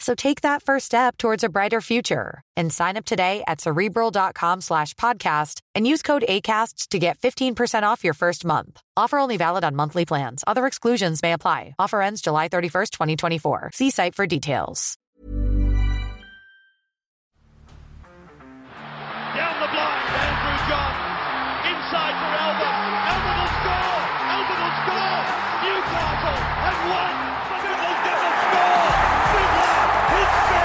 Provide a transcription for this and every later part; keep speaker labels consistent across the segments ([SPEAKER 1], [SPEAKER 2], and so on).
[SPEAKER 1] So take that first step towards a brighter future and sign up today at cerebral.com slash podcast and use code ACAST to get 15% off your first month. Offer only valid on monthly plans. Other exclusions may apply. Offer ends July 31st, 2024. See site for details.
[SPEAKER 2] Down the blind, Andrew John. Inside for Albert. Albert will score. Albert will score. Newcastle have won. Fiddler,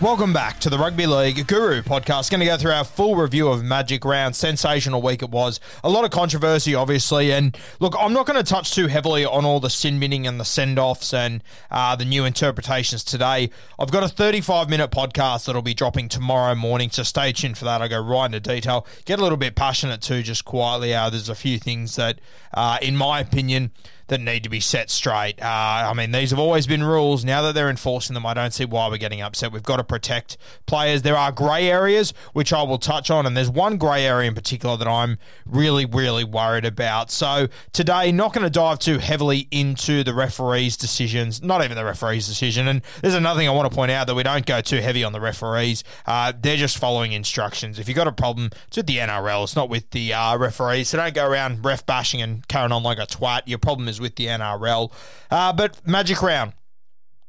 [SPEAKER 3] Welcome back to the Rugby League Guru podcast. Going to go through our full review of Magic Round. Sensational week it was. A lot of controversy, obviously. And look, I'm not going to touch too heavily on all the sin binning and the send offs and uh, the new interpretations today. I've got a 35 minute podcast that'll be dropping tomorrow morning, so stay tuned for that. I go right into detail. Get a little bit passionate too, just quietly. Uh, there's a few things that, uh, in my opinion, that need to be set straight. Uh, I mean, these have always been rules. Now that they're enforcing them, I don't see why we're getting upset. We've got to protect players. There are grey areas, which I will touch on, and there's one grey area in particular that I'm really, really worried about. So today, not going to dive too heavily into the referees' decisions, not even the referees' decision. And there's another thing I want to point out that we don't go too heavy on the referees. Uh, they're just following instructions. If you've got a problem, it's with the NRL. It's not with the uh, referees. So don't go around ref bashing and carrying on like a twat. Your problem is with the NRL. Uh, but Magic Round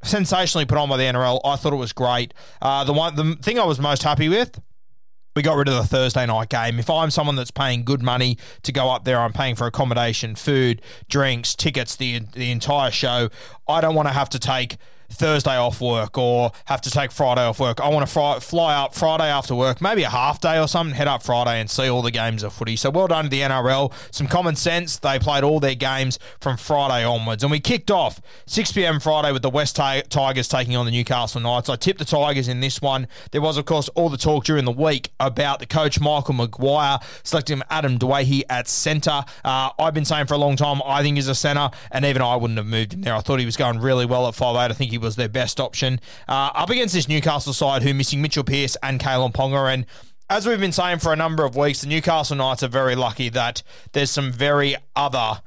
[SPEAKER 3] sensationally put on by the NRL. I thought it was great. Uh, the one, the thing I was most happy with. We got rid of the Thursday night game. If I'm someone that's paying good money to go up there, I'm paying for accommodation, food, drinks, tickets, the the entire show. I don't want to have to take Thursday off work or have to take Friday off work. I want to fly, fly up Friday after work, maybe a half day or something, head up Friday and see all the games of footy. So well done to the NRL. Some common sense. They played all their games from Friday onwards. And we kicked off 6 p.m. Friday with the West Tigers taking on the Newcastle Knights. I tipped the Tigers in this one. There was, of course, all the talk during the week about the coach Michael Maguire selecting Adam Doueihi at centre. Uh, I've been saying for a long time I think he's a centre, and even I wouldn't have moved him there. I thought he was going really well at 5'8. I think he was their best option. Uh, up against this Newcastle side who missing Mitchell Pearce and Kalyn Ponga. And as we've been saying for a number of weeks, the Newcastle Knights are very lucky that there's some very other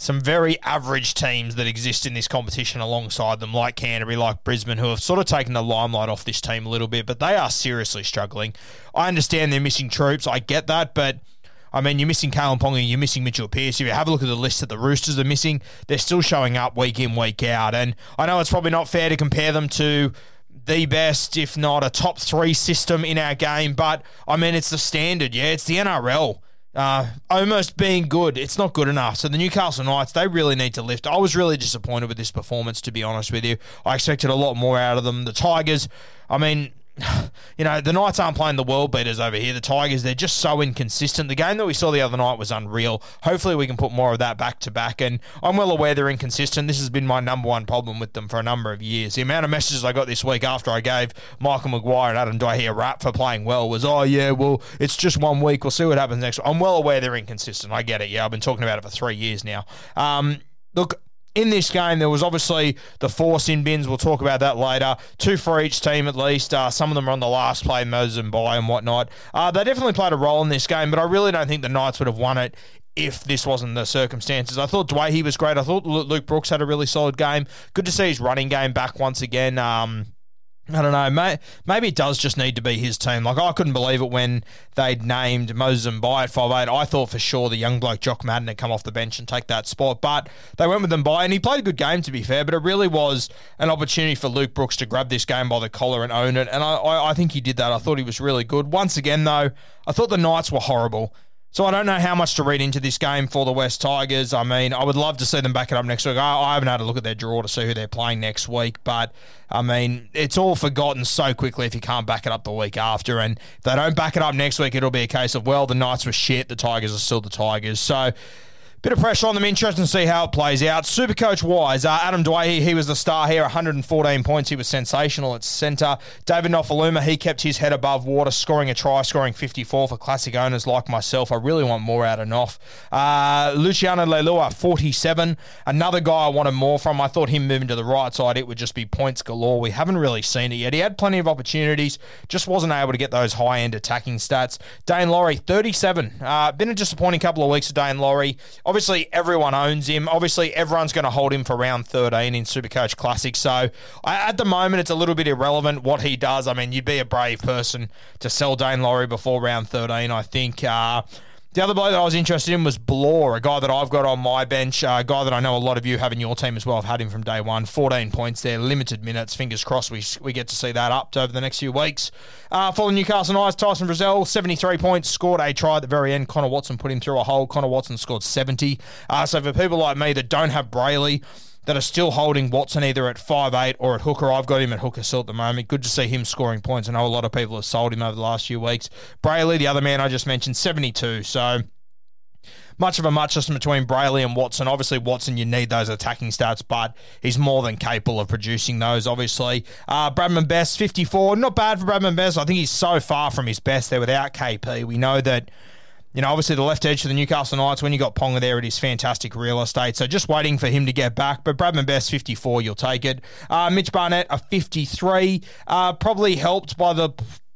[SPEAKER 3] some very average teams that exist in this competition alongside them, like Canterbury, like Brisbane, who have sort of taken the limelight off this team a little bit, but they are seriously struggling. I understand they're missing troops, I get that, but I mean, you're missing Kalyn Ponga, you're missing Mitchell Pearce. If you have a look at the list that the Roosters are missing, they're still showing up week in, week out. And I know it's probably not fair to compare them to the best, if not a top three system in our game, but I mean, it's the standard. Yeah, it's the NRL. Uh, almost being good. It's not good enough. So the Newcastle Knights, they really need to lift. I was really disappointed with this performance, to be honest with you. I expected a lot more out of them. The Tigers, I mean, you know, the Knights aren't playing the world beaters over here. The Tigers, they're just so inconsistent. The game that we saw the other night was unreal. Hopefully, we can put more of that back to back. And I'm well aware they're inconsistent. This has been my number one problem with them for a number of years. The amount of messages I got this week after I gave Michael Maguire and Adam Doueihi a rap for playing well was, oh, yeah, well, it's just one week. We'll see what happens next. I'm well aware they're inconsistent. I get it. Yeah, I've been talking about it for three years now. Um, look, in this game, there was obviously the four sin bins. We'll talk about that later. Two for each team at least. Uh, some of them are on the last play, Moses Mbye and whatnot. Uh, they definitely played a role in this game, but I really don't think the Knights would have won it if this wasn't the circumstances. I thought Doueihi was great. I thought Luke Brooks had a really solid game. Good to see his running game back once again. Um, I don't know. May, maybe it does just need to be his team. Like I couldn't believe it when they'd named Moses Mbye at five eight. I thought for sure the young bloke Jock Madden had come off the bench and take that spot, but they went with Mbye and he played a good game to be fair. But it really was an opportunity for Luke Brooks to grab this game by the collar and own it, and I, I, I think he did that. I thought he was really good. Once again, though, I thought the Knights were horrible. So I don't know how much to read into this game for the West Tigers. I mean, I would love to see them back it up next week. I, I, haven't had a look at their draw to see who they're playing next week, but I mean, it's all forgotten so quickly if you can't back it up the week after. And if they don't back it up next week, it'll be a case of well, the Knights were shit, the Tigers are still the Tigers. So Bit of pressure on them. Interesting to see how it plays out. Super coach wise, uh, Adam Doueihi, he was the star here, 114 points. He was sensational at centre. David Nofoaluma, he kept his head above water, scoring a try, scoring 54 for classic owners like myself. I really want more out of Noff. Uh, Luciano Leilua, 47. Another guy I wanted more from. I thought him moving to the right side, it would just be points galore. We haven't really seen it yet. He had plenty of opportunities, just wasn't able to get those high end attacking stats. Daine Laurie, 37. Uh, been a disappointing couple of weeks for Daine Laurie obviously everyone owns him. Obviously everyone's going to hold him for round 13 in Supercoach Classic. So I, at the moment, it's a little bit irrelevant what he does. I mean, you'd be a brave person to sell Daine Laurie before round 13, I think. Uh, the other bloke that I was interested in was Blore, a guy that I've got on my bench, a guy that I know a lot of you have in your team as well. I've had him from day one. 14 points there, limited minutes. Fingers crossed we, we get to see that up over the next few weeks. Uh, the Newcastle Knights, Tyson Frizell, 73 points, scored a try at the very end. Connor Watson put him through a hole. Connor Watson scored 70. Uh, so for people like me that don't have Brailey, that are still holding Watson either at five eight or at hooker. I've got him at hooker still at the moment. Good to see him scoring points. I know a lot of people have sold him over the last few weeks. Brailey, the other man I just mentioned, 72. So much of a muchness between Brailey and Watson. Obviously, Watson, you need those attacking stats, but he's more than capable of producing those, obviously. Uh, Bradman Best, 54. Not bad for Bradman Best. I think he's so far from his best there without KP. We know that you know, obviously the left edge for the Newcastle Knights, when you got Ponga there, it is fantastic real estate. So just waiting for him to get back. But Bradman Best, 54, you'll take it. Uh, Mitch Barnett, a 53. Uh, probably helped by the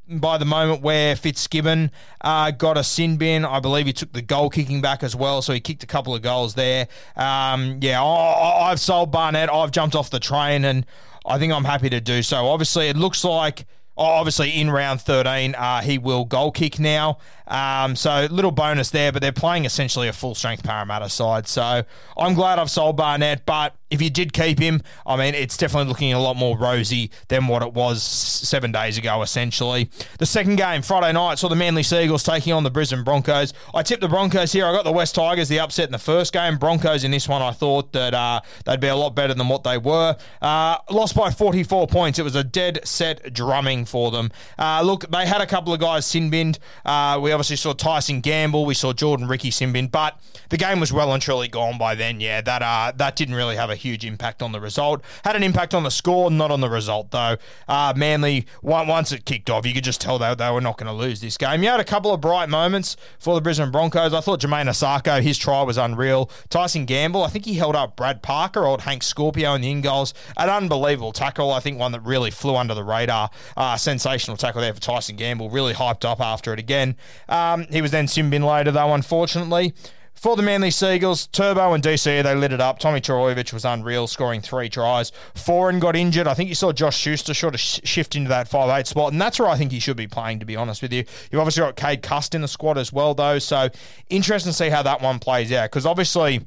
[SPEAKER 3] by the moment where Fitzgibbon uh, got a sin bin. I believe he took the goal kicking back as well, so he kicked a couple of goals there. Um, yeah, I, I've sold Barnett. I've jumped off the train, and I think I'm happy to do so. Obviously, it looks like. Obviously, in round 13, uh, he will goal kick now. Um, so, little bonus there, but they're playing essentially a full strength Parramatta side. So, I'm glad I've sold Barnett, but if you did keep him, I mean, it's definitely looking a lot more rosy than what it was seven days ago, essentially. The second game, Friday night, saw the Manly Seagulls taking on the Brisbane Broncos. I tipped the Broncos here. I got the West Tigers, the upset in the first game. Broncos in this one, I thought that uh, they'd be a lot better than what they were. Uh, lost by 44 points. It was a dead set drumming for them. Uh, look, they had a couple of guys sin binned. Uh, we obviously saw Tyson Gamble. We saw Jordan Riki Simbin, but the game was well and truly gone by then. Yeah, that uh, that didn't really have a huge impact on the result. Had an impact on the score, not on the result though. Uh, Manly, once it kicked off, you could just tell they, they were not going to lose this game. You had a couple of bright moments for the Brisbane Broncos. I thought Jamayne Isaako, his try was unreal. Tyson Gamble, I think he held up Brad Parker, old Hank Scorpio in the in goals. An unbelievable tackle. I think one that really flew under the radar. Uh, sensational tackle there for Tyson Gamble. Really hyped up after it again. Um, he was then sin bin later though, unfortunately. For the Manly Seagulls, Turbo and DC, they lit it up. Tommy Trbojevic was unreal, scoring three tries. Foran got injured. I think you saw Josh Schuster sort of shift into that 5'8 spot, and that's where I think he should be playing, to be honest with you. You've obviously got Cade Cust in the squad as well, though, so interesting to see how that one plays out, because obviously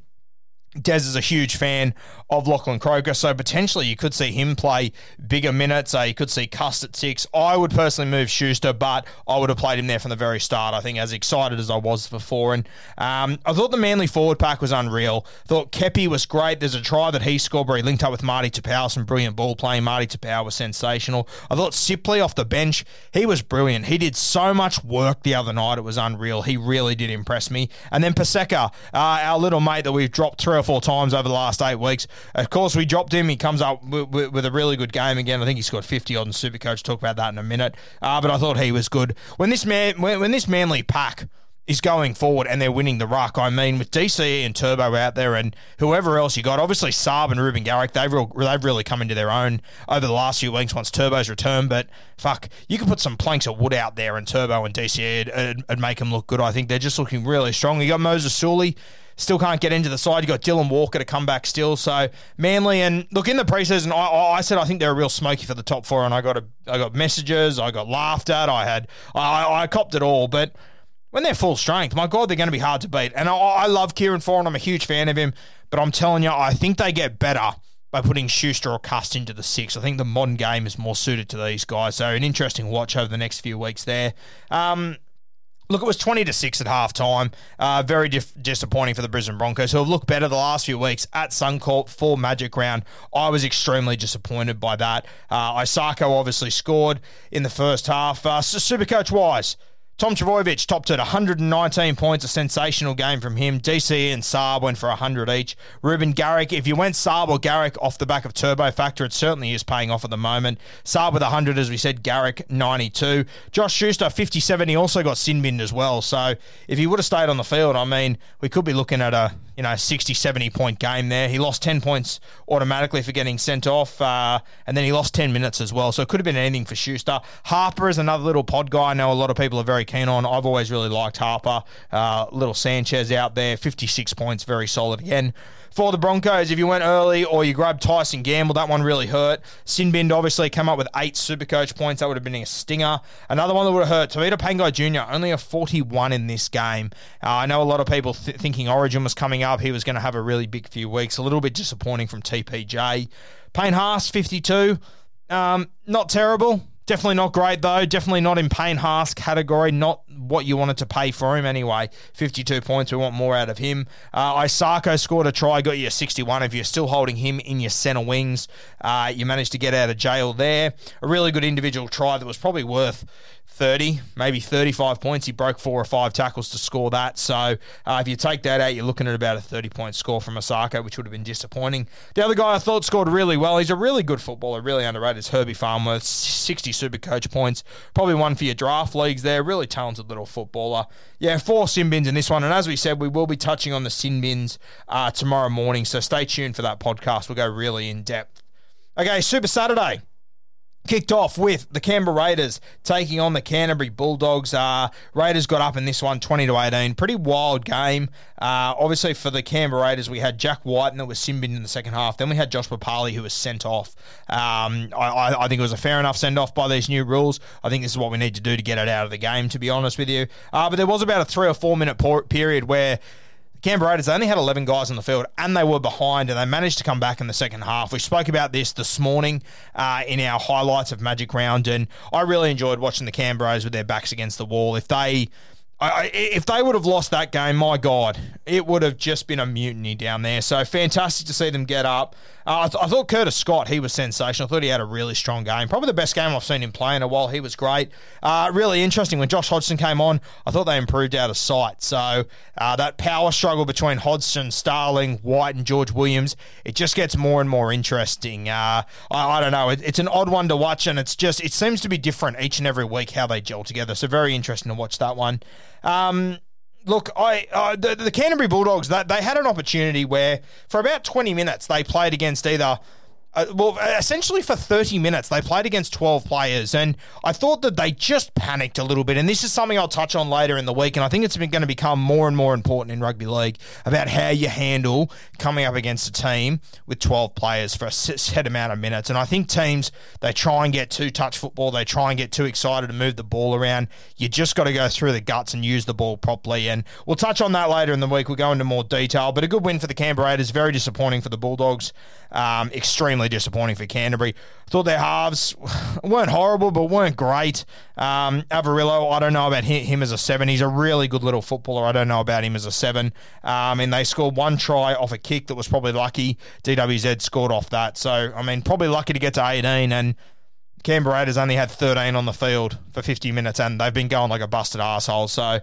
[SPEAKER 3] Des is a huge fan of Lachlan Croker, so potentially you could see him play bigger minutes. Uh, you could see Cust at six. I would personally move Schuster, but I would have played him there from the very start. I think as excited as I was before, Foran. Um, I thought the Manly forward pack was unreal. Thought Kepi was great. There's a try that he scored where he linked up with Marty Taupau. Some brilliant ball playing. Marty Taupau was sensational. I thought Sipley off the bench, he was brilliant. He did so much work the other night. It was unreal. He really did impress me. And then Paseka, uh, our little mate that we've dropped three or four times over the last eight weeks. Of course, we dropped him. He comes up with, a really good game again. I think he scored 50 odd in Supercoach. Talk about that in a minute. Uh, but I thought he was good. When this man, when, when this Manly pack is going forward and they're winning the ruck. I mean, with DCE and Turbo out there and whoever else you got, obviously Saab and Reuben Garrick, they've, real, they've really come into their own over the last few weeks once Turbo's returned. But fuck, you can put some planks of wood out there and Turbo and DCE and, and make them look good. I think they're just looking really strong. You got Moses Suli still can't get into the side. You got Dylan Walker to come back still. So Manly and look in the preseason, I, I said I think they're a real smoky for the top four, and I got a, I got messages, I got laughed at, I had I, I copped it all, but when they're full strength, my God, they're going to be hard to beat. And I, I love Kieran Foran. I'm a huge fan of him. But I'm telling you, I think they get better by putting Schuster or Cust into the six. I think the modern game is more suited to these guys. So an interesting watch over the next few weeks there. Um, Look, it was 20 to 6 at halftime. Uh, very dif- disappointing for the Brisbane Broncos, who have looked better the last few weeks at Suncorp for Magic Round. I was extremely disappointed by that. Uh, Isaako obviously scored in the first half. Uh, Supercoach wise, Tom Trbojevic topped at 119 points, a sensational game from him. DC and Saab went for 100 each. Reuben Garrick, if you went Saab or Garrick off the back of Turbo Factor, it certainly is paying off at the moment. Saab with 100, as we said, Garrick 92. Josh Schuster 57, he also got sin binned as well. So if he would have stayed on the field, I mean, we could be looking at a you know 60, 70 point game there. He lost 10 points automatically for getting sent off, uh, and then he lost 10 minutes as well. So it could have been anything for Schuster. Harper is another little pod guy. I know a lot of people are very keen on. I've always really liked Harper. Uh, little Sanchez out there, 56 points, very solid again. For the Broncos, if you went early or you grabbed Tyson Gamble, that one really hurt. Sinbind obviously came up with eight Supercoach points. That would have been a stinger. Another one that would have hurt. Tevita Pangai Jr., only a 41 in this game. Uh, I know a lot of people th- thinking Origin was coming up. He was going to have a really big few weeks. A little bit disappointing from TPJ. Payne Haas, 52. Um, not terrible. Definitely not great though. Definitely not in Payne Haas category. Not what you wanted to pay for him anyway. 52 points. We want more out of him. Uh, Isaako scored a try, got you a 61. If you're still holding him in your centre wings, uh, you managed to get out of jail there. A really good individual try that was probably worth 30, maybe 35 points. He broke four or five tackles to score that. So uh, if you take that out, you're looking at about a 30 point score from Isaako, which would have been disappointing. The other guy I thought scored really well, he's a really good footballer, really underrated, is Herbie Farnworth, 60 super coach points. Probably one for your draft leagues there. Really talented little footballer. Yeah, four sin bins in this one. And as we said, we will be touching on the sin bins uh, tomorrow morning. So stay tuned for that podcast. We'll go really in depth. Okay, Super Saturday kicked off with the Canberra Raiders taking on the Canterbury Bulldogs. Uh, Raiders got up in this one 20 to 18. Pretty wild game. Uh, obviously, for the Canberra Raiders, we had Jack Wighton and it was Simbin in the second half. Then we had Josh Papalii who was sent off. Um, I, I, think it was a fair enough send off by these new rules. I think this is what we need to do to get it out of the game, to be honest with you. Uh, but there was about a three or four minute period where Canberra Raiders only had 11 guys on the field and they were behind and they managed to come back in the second half. We spoke about this this morning uh, in our highlights of Magic Round and I really enjoyed watching the Canberras with their backs against the wall. If they I, if they would have lost that game, my God, it would have just been a mutiny down there. So fantastic to see them get up. Uh, I, th- I, thought Curtis Scott, he was sensational. I thought he had a really strong game. Probably the best game I've seen him play in a while. He was great. Uh, really interesting. When Josh Hodgson came on, I thought they improved out of sight. So uh, that power struggle between Hodgson, Starling, Wighton, and George Williams, it just gets more and more interesting. Uh, I, I, don't know. It, it's an odd one to watch, and it's just, it seems to be different each and every week how they gel together. So very interesting to watch that one. Um, look, I uh, the, the Canterbury Bulldogs that they had an opportunity where for about twenty minutes they played against either uh, well, essentially for 30 minutes, they played against 12 players, and I thought that they just panicked a little bit. And this is something I'll touch on later in the week, and I think it's going to become more and more important in rugby league about how you handle coming up against a team with 12 players for a set amount of minutes. And I think teams, they try and get too touch football, they try and get too excited to move the ball around. You just got to go through the guts and use the ball properly. And we'll touch on that later in the week. We'll go into more detail, but a good win for the Canberra Raiders, very disappointing for the Bulldogs, um, extremely disappointing for Canterbury. Thought their halves weren't horrible, but weren't great. Um, Averillo, I don't know about him, as a seven. He's a really good little footballer. I don't know about him as a seven. Um, and they scored one try off a kick that was probably lucky. DWZ scored off that. So, I mean, probably lucky to get to 18. And Canberra Raiders only had 13 on the field for 50 minutes, and they've been going like a busted asshole. So,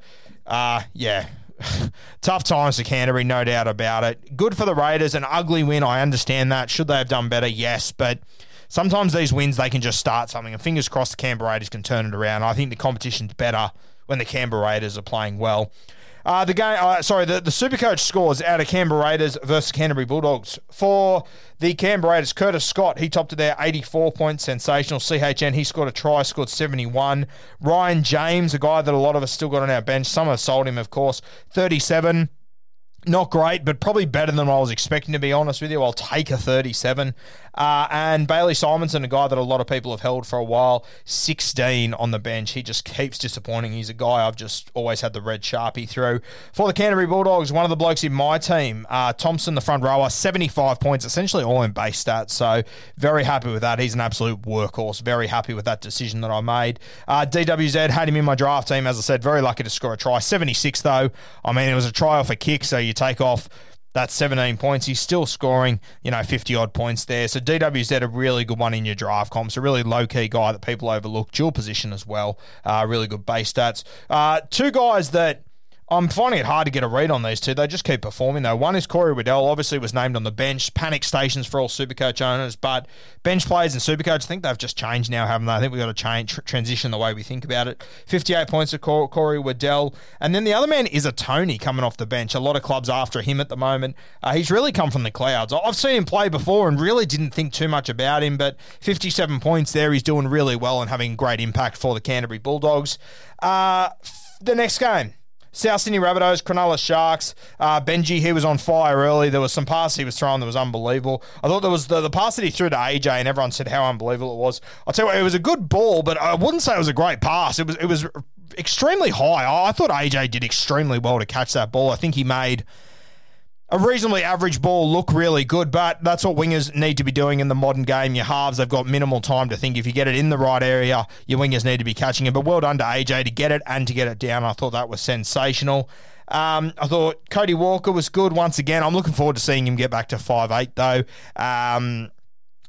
[SPEAKER 3] uh, yeah, Tough times for Canterbury, no doubt about it. Good for the Raiders, an ugly win. I understand that. Should they have done better? Yes, but sometimes these wins they can just start something. And fingers crossed, the Canberra Raiders can turn it around. I think the competition's better when the Canberra Raiders are playing well. Uh, the game, uh, sorry, the, the Supercoach scores out of Canberra Raiders versus Canterbury Bulldogs. For the Canberra Raiders, Curtis Scott, he topped it there, 84 points, sensational. CHN, he scored a try, scored 71. Ryan James, a guy that a lot of us still got on our bench, some have sold him, of course, 37 not great, but probably better than what I was expecting, to be honest with you. I'll take a 37. Uh, and Bailey Simonsson, a guy that a lot of people have held for a while, 16 on the bench. He just keeps disappointing. He's a guy I've just always had the red sharpie through. For the Canterbury Bulldogs, one of the blokes in my team, uh, Thompson, the front rower, 75 points, essentially all in base stats. So very happy with that. He's an absolute workhorse. Very happy with that decision that I made. Uh, DWZ had him in my draft team, as I said, very lucky to score a try. 76, though. I mean, it was a try off a kick, so you take off that's 17 points. He's still scoring, you know, 50 odd points there. So DWZ a really good one in your draft comps. A really low key guy that people overlook. Dual position as well. Uh, really good base stats. Uh, two guys that I'm finding it hard to get a read on these two. They just keep performing though. One is Corey Waddell, obviously was named on the bench. Panic stations for all Supercoach owners, but bench players and Supercoach, I think they've just changed now, haven't they? I think we've got to change tr- transition the way we think about it. 58 points of Cor- Corey Waddell, and then the other man is a Tony coming off the bench. A lot of clubs after him at the moment. Uh, he's really come from the clouds. I've seen him play before and really didn't think too much about him, but 57 points there. He's doing really well and having great impact for the Canterbury Bulldogs. Uh, the next game. South Sydney Rabbitohs, Cronulla Sharks. Uh, Benji, he was on fire early. There was some pass he was throwing that was unbelievable. I thought there was the, the pass that he threw to AJ, and everyone said how unbelievable it was. I'll tell you what, it was a good ball, but I wouldn't say it was a great pass. It was it was extremely high. I thought AJ did extremely well to catch that ball. I think he made a reasonably average ball look really good, but that's what wingers need to be doing in the modern game. Your halves, they've got minimal time to think. If you get it in the right area, your wingers need to be catching it. But well done to AJ to get it and to get it down. I thought that was sensational. Um, I thought Cody Walker was good once again. I'm looking forward to seeing him get back to five eight though. Um,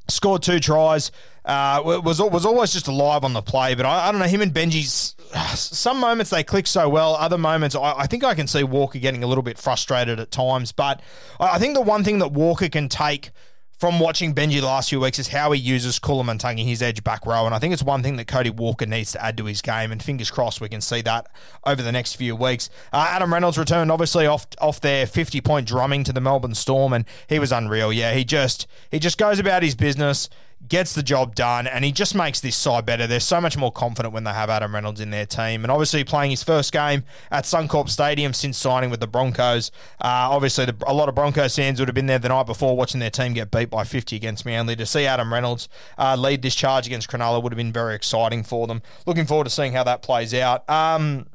[SPEAKER 3] scored two tries. Uh, was was always just alive on the play, but I, I, don't know him and Benji's. Some moments they click so well. Other moments, I, I, think I can see Walker getting a little bit frustrated at times. But I think the one thing that Walker can take from watching Benji the last few weeks is how he uses Koloamatangi, his edge back row. And I think it's one thing that Cody Walker needs to add to his game. And fingers crossed we can see that over the next few weeks. Uh, Adam Reynolds returned, obviously, off off their 50 point drumming to the Melbourne Storm. And he was unreal. Yeah, he just he just goes about his business gets the job done, and he just makes this side better. They're so much more confident when they have Adam Reynolds in their team. And obviously, playing his first game at Suncorp Stadium since signing with the Broncos. Uh, obviously, the, a lot of Broncos fans would have been there the night before watching their team get beat by 50 against Manly. To see Adam Reynolds uh, lead this charge against Cronulla would have been very exciting for them. Looking forward to seeing how that plays out. Um,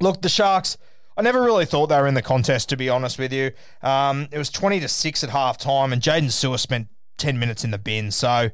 [SPEAKER 3] look, the Sharks. I never really thought they were in the contest, to be honest with you. Um, it was 20 to 6 at half time, and Jaden Sewer spent 10 minutes in the bin. So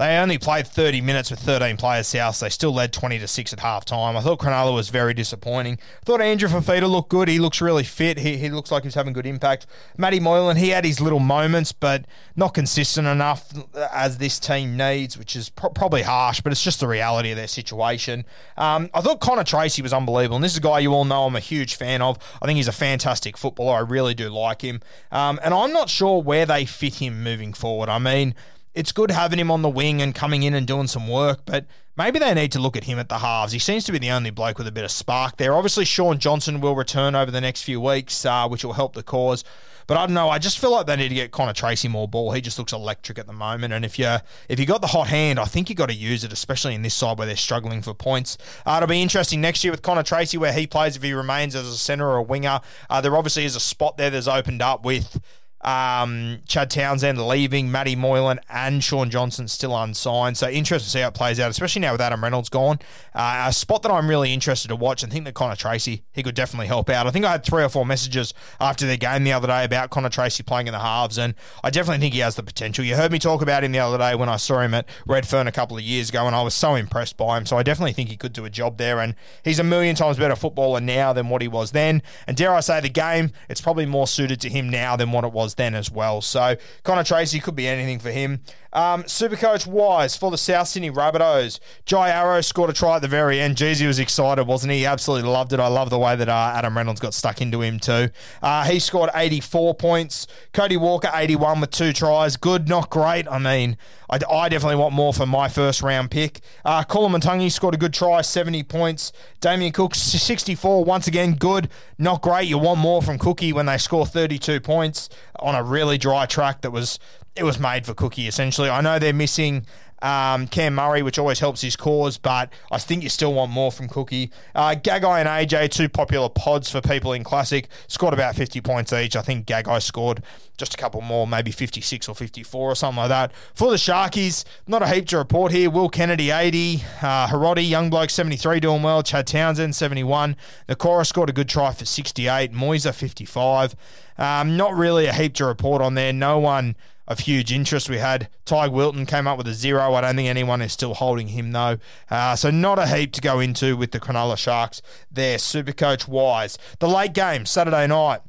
[SPEAKER 3] they only played 30 minutes with 13 players south. So they still led 20 to 6 at half time. I thought Cronulla was very disappointing. I thought Andrew Fifita looked good. He looks really fit. He, he looks like he's having good impact. Matty Moylan, he had his little moments, but not consistent enough as this team needs, which is pro- probably harsh, but it's just the reality of their situation. Um, I thought Connor Tracey was unbelievable. And this is a guy you all know I'm a huge fan of. I think he's a fantastic footballer. I really do like him. Um, and I'm not sure where they fit him moving forward. I mean, it's good having him on the wing and coming in and doing some work, but maybe they need to look at him at the halves. He seems to be the only bloke with a bit of spark there. Obviously, Shaun Johnson will return over the next few weeks, uh, which will help the cause. But I don't know. I just feel like they need to get Connor Tracey more ball. He just looks electric at the moment. And if you if you got the hot hand, I think you got to use it, especially in this side where they're struggling for points. Uh, it'll be interesting next year with Connor Tracey where he plays if he remains as a centre or a winger. Uh, there obviously is a spot there that's opened up with um, Chad Townsend leaving, Matty Moylan and Shaun Johnson still unsigned. So interesting to see how it plays out, especially now with Adam Reynolds gone. Uh, a spot that I'm really interested to watch and think that Connor Tracey, he could definitely help out. I think I had three or four messages after their game the other day about Connor Tracey playing in the halves, and I definitely think he has the potential. You heard me talk about him the other day when I saw him at Redfern a couple of years ago, and I was so impressed by him. So I definitely think he could do a job there, and he's a million times better footballer now than what he was then. And dare I say, the game, it's probably more suited to him now than what it was then as well. So Connor Tracey could be anything for him. Um, Supercoach wise for the South Sydney Rabbitohs, Jai Arrow scored a try at the very end. Jeez, he was excited, wasn't he? He absolutely loved it. I love the way that uh, Adam Reynolds got stuck into him too. Uh, he scored 84 points. Cody Walker 81 with two tries. Good, not great. I mean, I, I definitely want more for my first round pick. Uh, Koloamatangi scored a good try, 70 points. Damien Cook 64, once again good, not great. You want more from Cookie when they score 32 points on a really dry track that was it was made for Cookie essentially. I know they're missing um, Cam Murray, which always helps his cause, but I think you still want more from Cookie. Uh, Gagai and AJ, two popular pods for people in Classic, scored about 50 points each. I think Gagai scored just a couple more, maybe 56 or 54 or something like that. For the Sharkies, not a heap to report here. Will Kennedy, 80. Uh, young bloke, 73, doing well. Chad Townsend, 71. Nakora scored a good try for 68. Moiser, 55. Um, not really a heap to report on there. No one of huge interest. We had Ty Wilton came up with a zero. I don't think anyone is still holding him though. Uh, so not a heap to go into with the Cronulla Sharks there, Super coach wise. The late game, Saturday night.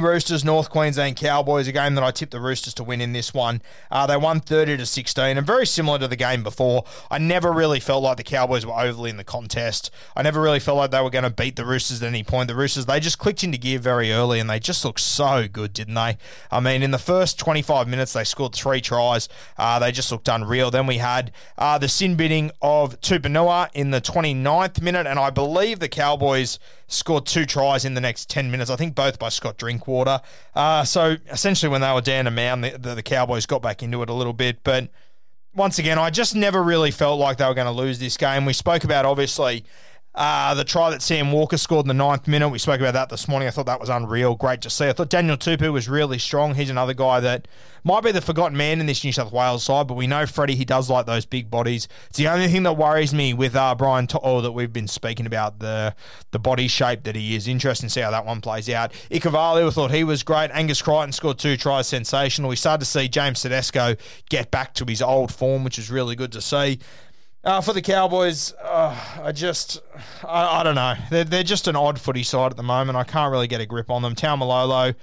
[SPEAKER 3] Roosters, North Queensland Cowboys, a game that I tipped the Roosters to win in this one. Uh, they won 30 to 16, and very similar to the game before. I never really felt like the Cowboys were overly in the contest. I never really felt like they were going to beat the Roosters at any point. The Roosters, they just clicked into gear very early, and they just looked so good, didn't they? I mean, in the first 25 minutes, they scored three tries. Uh, they just looked unreal. Then we had uh, the sin bidding of Tupouniua in the 29th minute, and I believe the Cowboys scored two tries in the next 10 minutes, I think both by Scott Drinkwater. Uh, so essentially, when they were down a man, the, the, the Cowboys got back into it a little bit. But once again, I just never really felt like they were going to lose this game. We spoke about, obviously, uh, the try that Sam Walker scored in the ninth minute, we spoke about that this morning. I thought that was unreal. Great to see. I thought Daniel Tupou was really strong. He's another guy that might be the forgotten man in this New South Wales side, but we know Freddie, he does like those big bodies. It's the only thing that worries me with uh, Brian To'o that we've been speaking about, the the body shape that he is. Interesting to see how that one plays out. Ikuvalu, I thought he was great. Angus Crichton scored two tries, sensational. We started to see James Tedesco get back to his old form, which is really good to see. Uh, for the Cowboys, uh, I just, I, I, don't know. They're, they're just an odd footy side at the moment. I can't really get a grip on them. Taumalolo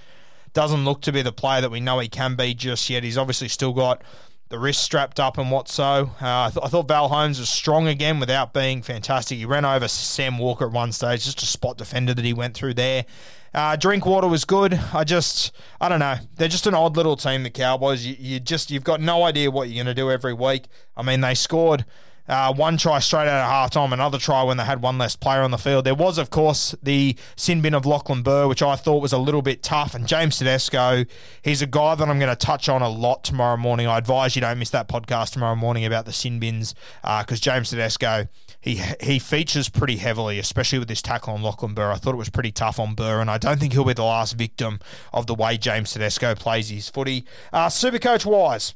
[SPEAKER 3] doesn't look to be the player that we know he can be just yet. He's obviously still got the wrist strapped up and what so. Uh, I, th- I, thought Val Holmes was strong again without being fantastic. He ran over Sam Walker at one stage, just a spot defender that he went through there. Uh, Drinkwater was good. I just, I don't know. They're just an odd little team, the Cowboys. You, you just, you've got no idea what you're going to do every week. I mean, they scored uh, one try straight out of half time, another try when they had one less player on the field. There was, of course, the sin bin of Lachlan Burr, which I thought was a little bit tough. And James Tedesco, he's a guy that I'm going to touch on a lot tomorrow morning. I advise you don't miss that podcast tomorrow morning about the sin bins because uh, James Tedesco, he he features pretty heavily, especially with this tackle on Lachlan Burr. I thought it was pretty tough on Burr, and I don't think he'll be the last victim of the way James Tedesco plays his footy. Uh, Supercoach wise.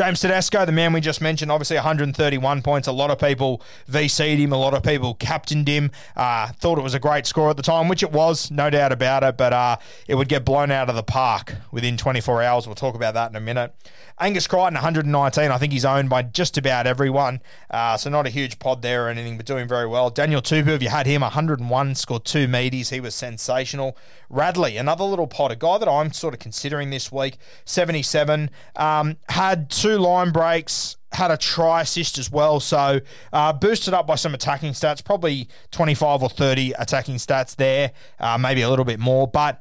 [SPEAKER 3] James Tedesco, the man we just mentioned, obviously 131 points. A lot of people VC'd him. A lot of people captained him. Uh, thought it was a great score at the time, which it was, no doubt about it. But uh, it would get blown out of the park within 24 hours. We'll talk about that in a minute. Angus Crichton, 119. I think he's owned by just about everyone. Uh, so not a huge pod there or anything, but doing very well. Daniel Tupou, if you had him, 101, scored two meaties. He was sensational. Radley, another little pod, a guy that I'm sort of considering this week, 77. Um, had two line breaks, had a try assist as well. So uh, boosted up by some attacking stats, probably 25 or 30 attacking stats there, uh, maybe a little bit more. But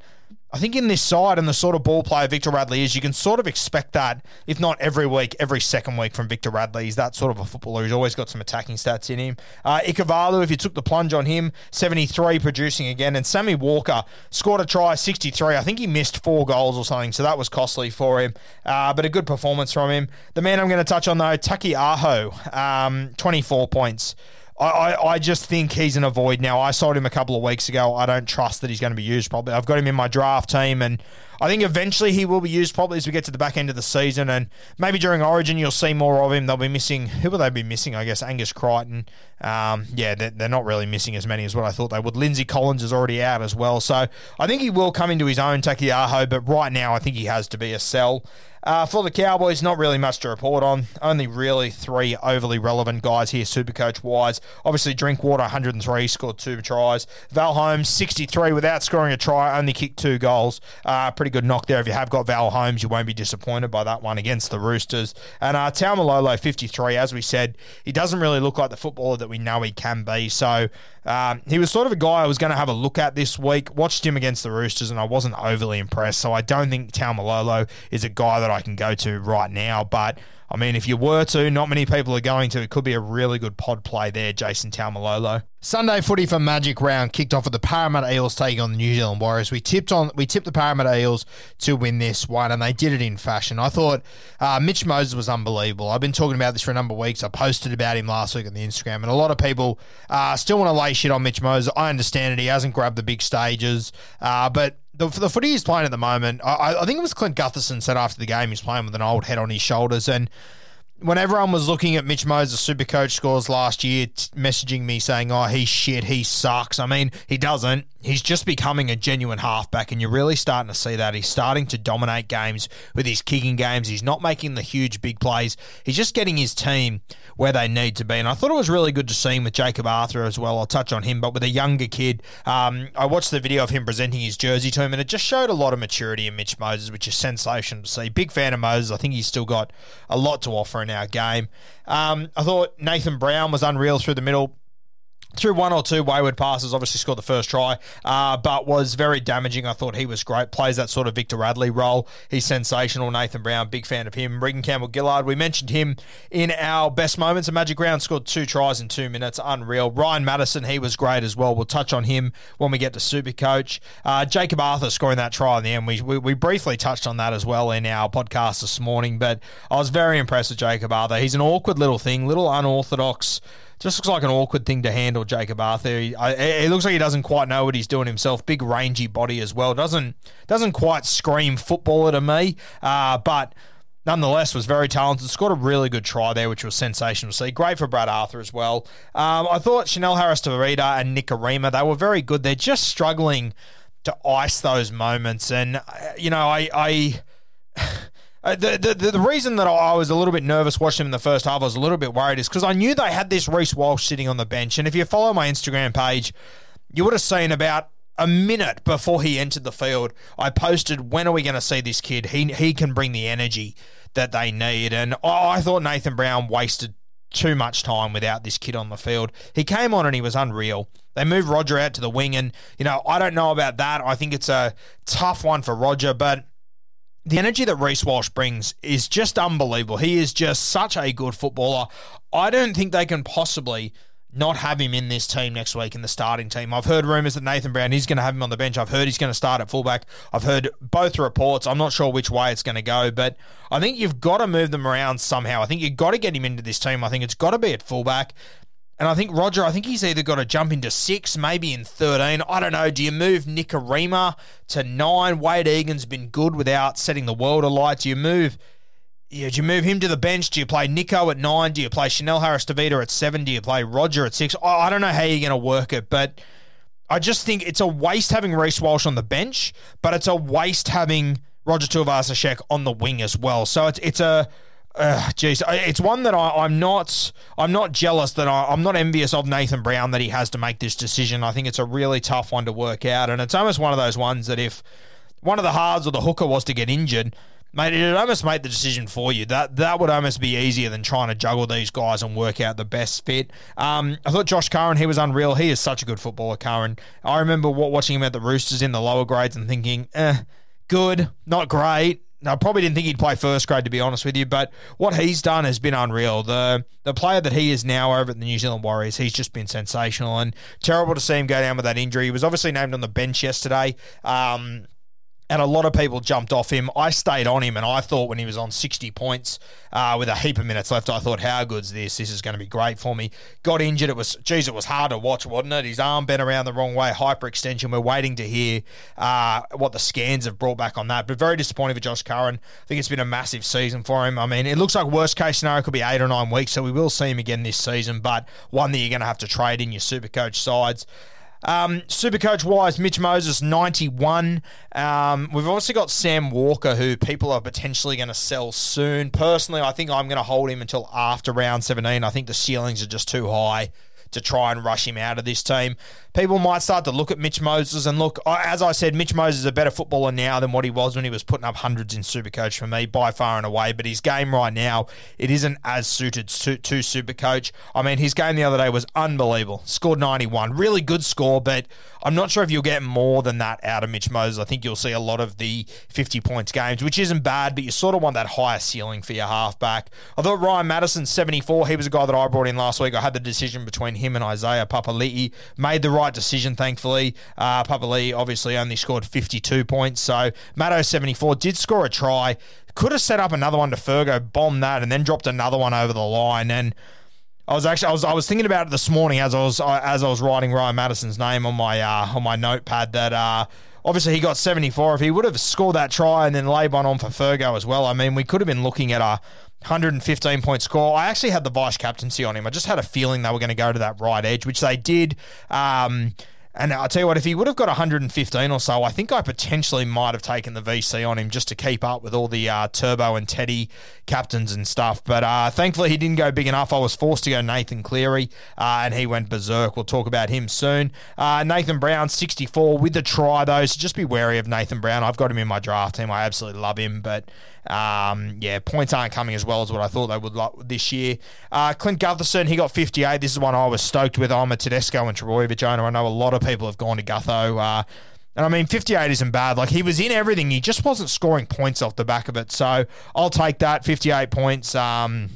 [SPEAKER 3] I think in this side and the sort of ball player Victor Radley is, you can sort of expect that, if not every week, every second week from Victor Radley. He's that sort of a footballer who's always got some attacking stats in him. Uh, Ikuvalu, if you took the plunge on him, 73 producing again. And Sammy Walker scored a try, 63. I think he missed four goals or something, so that was costly for him. Uh, but a good performance from him. The man I'm going to touch on, though, Taukeiaho, um, 24 points. I, I, I, just think he's an avoid now. I sold him a couple of weeks ago. I don't trust that he's going to be used probably. I've got him in my draft team, and I think eventually he will be used probably as we get to the back end of the season. And maybe during Origin, you'll see more of him. They'll be missing, who will they be missing? I guess Angus Crichton. Um, yeah, they're, they're, not really missing as many as what I thought they would. Lindsay Collins is already out as well. So I think he will come into his own, Taukeiaho, but right now I think he has to be a sell. Uh, for the Cowboys, not really much to report on. Only really three overly relevant guys here, Supercoach wise. Obviously, Drinkwater, 103, scored two tries. Val Holmes, 63 without scoring a try, only kicked two goals. Uh, pretty good knock there. If you have got Val Holmes, you won't be disappointed by that one against the Roosters. And uh, Taumalolo, 53, as we said, he doesn't really look like the footballer that we know he can be. So um, he was sort of a guy I was going to have a look at this week. Watched him against the Roosters, and I wasn't overly impressed. So I don't think Taumalolo is a guy that I can go to right now. But I mean, if you were to, not many people are going to. It could be a really good pod play there, Jason Taumalolo. Sunday footy for Magic Round kicked off with the Parramatta Eels taking on the New Zealand Warriors. We tipped on we tipped the Parramatta Eels to win this one, and they did it in fashion. I thought uh, Mitch Moses was unbelievable. I've been talking about this for a number of weeks. I posted about him last week on the Instagram, and a lot of people uh, still want to lay shit on Mitch Moses. I understand it. He hasn't grabbed the big stages, uh, but the, the footy he's playing at the moment, I, I think it was Clint Gutherson said after the game he's playing with an old head on his shoulders. And when everyone was looking at Mitch Moses' super coach scores last year, t- messaging me saying, oh, he's shit, he sucks. I mean, he doesn't he's just becoming a genuine halfback, and you're really starting to see that. He's starting to dominate games with his kicking games. He's not making the huge big plays. He's just getting his team where they need to be. And I thought it was really good to see him with Jakob Arthur as well. I'll touch on him, but with a younger kid. Um, I watched the video of him presenting his jersey to him, and it just showed a lot of maturity in Mitch Moses, which is sensational to see. Big fan of Moses. I think he's still got a lot to offer in our game. Um, I thought Nathan Brown was unreal through the middle through one or two wayward passes, obviously scored the first try, uh, but was very damaging. I thought he was great. Plays that sort of Victor Radley role. He's sensational. Nathan Brown, big fan of him. Reagan Campbell Gillard, we mentioned him in our best moments. A Magic Round scored two tries in two minutes. Unreal. Ryan Matterson, he was great as well. We'll touch on him when we get to Super Coach. Uh, Jakob Arthur scoring that try in the end. We, we, we briefly touched on that as well in our podcast this morning, but I was very impressed with Jakob Arthur. He's an awkward little thing, little unorthodox just looks like an awkward thing to handle, Jakob Arthur. it looks like he doesn't quite know what he's doing himself. Big rangy body as well. Doesn't doesn't quite scream footballer to me, uh, but nonetheless was very talented. Scored a really good try there, which was sensational see. Great for Brad Arthur as well. Um, I thought Chanel Harris Tavita and Nikorima, they were very good. They're just struggling to ice those moments. And, uh, you know, I. I Uh, the, the the reason that I was a little bit nervous watching them in the first half, I was a little bit worried, is because I knew they had this Reece Walsh sitting on the bench, and if you follow my Instagram page, you would have seen about a minute before he entered the field, I posted, "When are we going to see this kid? He he can bring the energy that they need." And I, I thought Nathan Brown wasted too much time without this kid on the field. He came on and he was unreal. They moved Roger out to the wing, and you know I don't know about that. I think it's a tough one for Roger, but the energy that Reece Walsh brings is just unbelievable. He is just such a good footballer. I don't think they can possibly not have him in this team next week in the starting team. I've heard rumours that Nathan Brown is going to have him on the bench. I've heard he's going to start at fullback. I've heard both reports. I'm not sure which way it's going to go, but I think you've got to move them around somehow. I think you've got to get him into this team. I think it's got to be at fullback. And I think Roger, I think he's either got to jump into six, maybe in 13. I don't know. Do you move Nikorima to nine? Wade Egan's been good without setting the world alight. Do you move. Yeah, do you move him to the bench? Do you play Nico at nine? Do you play Chanel Harris Tavita at seven? Do you play Roger at six? I don't know how you're going to work it, but I just think it's a waste having Reece Walsh on the bench, but it's a waste having Roger Tuivasa-Sheck on the wing as well. So it's it's a Jeez, it's one that I, am not. I'm not jealous that I, I'm not envious of Nathan Brown that he has to make this decision. I think it's a really tough one to work out, and it's almost one of those ones that if one of the hards or the hooker was to get injured, mate, it'd almost make the decision for you. That that would almost be easier than trying to juggle these guys and work out the best fit. Um, I thought Josh Curran, he was unreal. He is such a good footballer, Curran. I remember watching him at the Roosters in the lower grades and thinking, eh, good, not great I probably didn't think he'd play first grade to be honest with you, but what he's done has been unreal. The the player that he is now over at the New Zealand Warriors, he's just been sensational and terrible to see him go down with that injury. He was obviously named on the bench yesterday. Um, and a lot of people jumped off him. I stayed on him, and I thought when he was on 60 points uh, with a heap of minutes left, I thought, how good's this? This is going to be great for me. Got injured. It was, geez, it was hard to watch, wasn't it? His arm bent around the wrong way, hyperextension. We're waiting to hear uh, what the scans have brought back on that. But very disappointing for Josh Curran. I think it's been a massive season for him. I mean, it looks like worst case scenario could be eight or nine weeks, so we will see him again this season, but one that you're going to have to trade in your super coach sides. Um, Supercoach wise, Mitch Moses, 91. Um, we've also got Sam Walker, who people are potentially going to sell soon. Personally, I think I'm going to hold him until after round 17. I think the ceilings are just too high to try and rush him out of this team. People might start to look at Mitch Moses and look, as I said, Mitch Moses is a better footballer now than what he was when he was putting up hundreds in Supercoach for me, by far and away. But his game right now, it isn't as suited to, to Supercoach. I mean, his game the other day was unbelievable. Scored 91. Really good score, but I'm not sure if you'll get more than that out of Mitch Moses. I think you'll see a lot of the 50 points games, which isn't bad, but you sort of want that higher ceiling for your halfback. I thought Ryan Matterson, 74, he was a guy that I brought in last week. I had the decision between him and Isaiah Papali'i. Made the right decision, thankfully. Uh, Papali'i obviously only scored 52 points, so Matto 74 did score a try. Could have set up another one to Fergo, bombed that, and then dropped another one over the line. And I was actually I was I was thinking about it this morning as I was as I was writing Ryan Matterson's name on my uh, on my notepad that. Uh, Obviously, he got 74. If he would have scored that try and then laid one on for Fergo as well, I mean, we could have been looking at a 115 point score. I actually had the vice captaincy on him. I just had a feeling they were going to go to that right edge, which they did. Um, and I'll tell you what, if he would have got 115 or so, I think I potentially might have taken the VC on him just to keep up with all the uh, Turbo and Teddy captains and stuff. But uh, thankfully, he didn't go big enough. I was forced to go Nathan Cleary, uh, and he went berserk. We'll talk about him soon. Uh, Nathan Brown, 64 with the try, though, so just be wary of Nathan Brown. I've got him in my draft team. I absolutely love him, but um, yeah, points aren't coming as well as what I thought they would like this year. Uh, Clint Gutherson, he got 58. This is one I was stoked with. I'm a Tedesco and Trbojevic owner. I know a lot of people have gone to Gutho. Uh, and I mean, 58 isn't bad. Like, he was in everything. He just wasn't scoring points off the back of it. So I'll take that. 58 points. Um,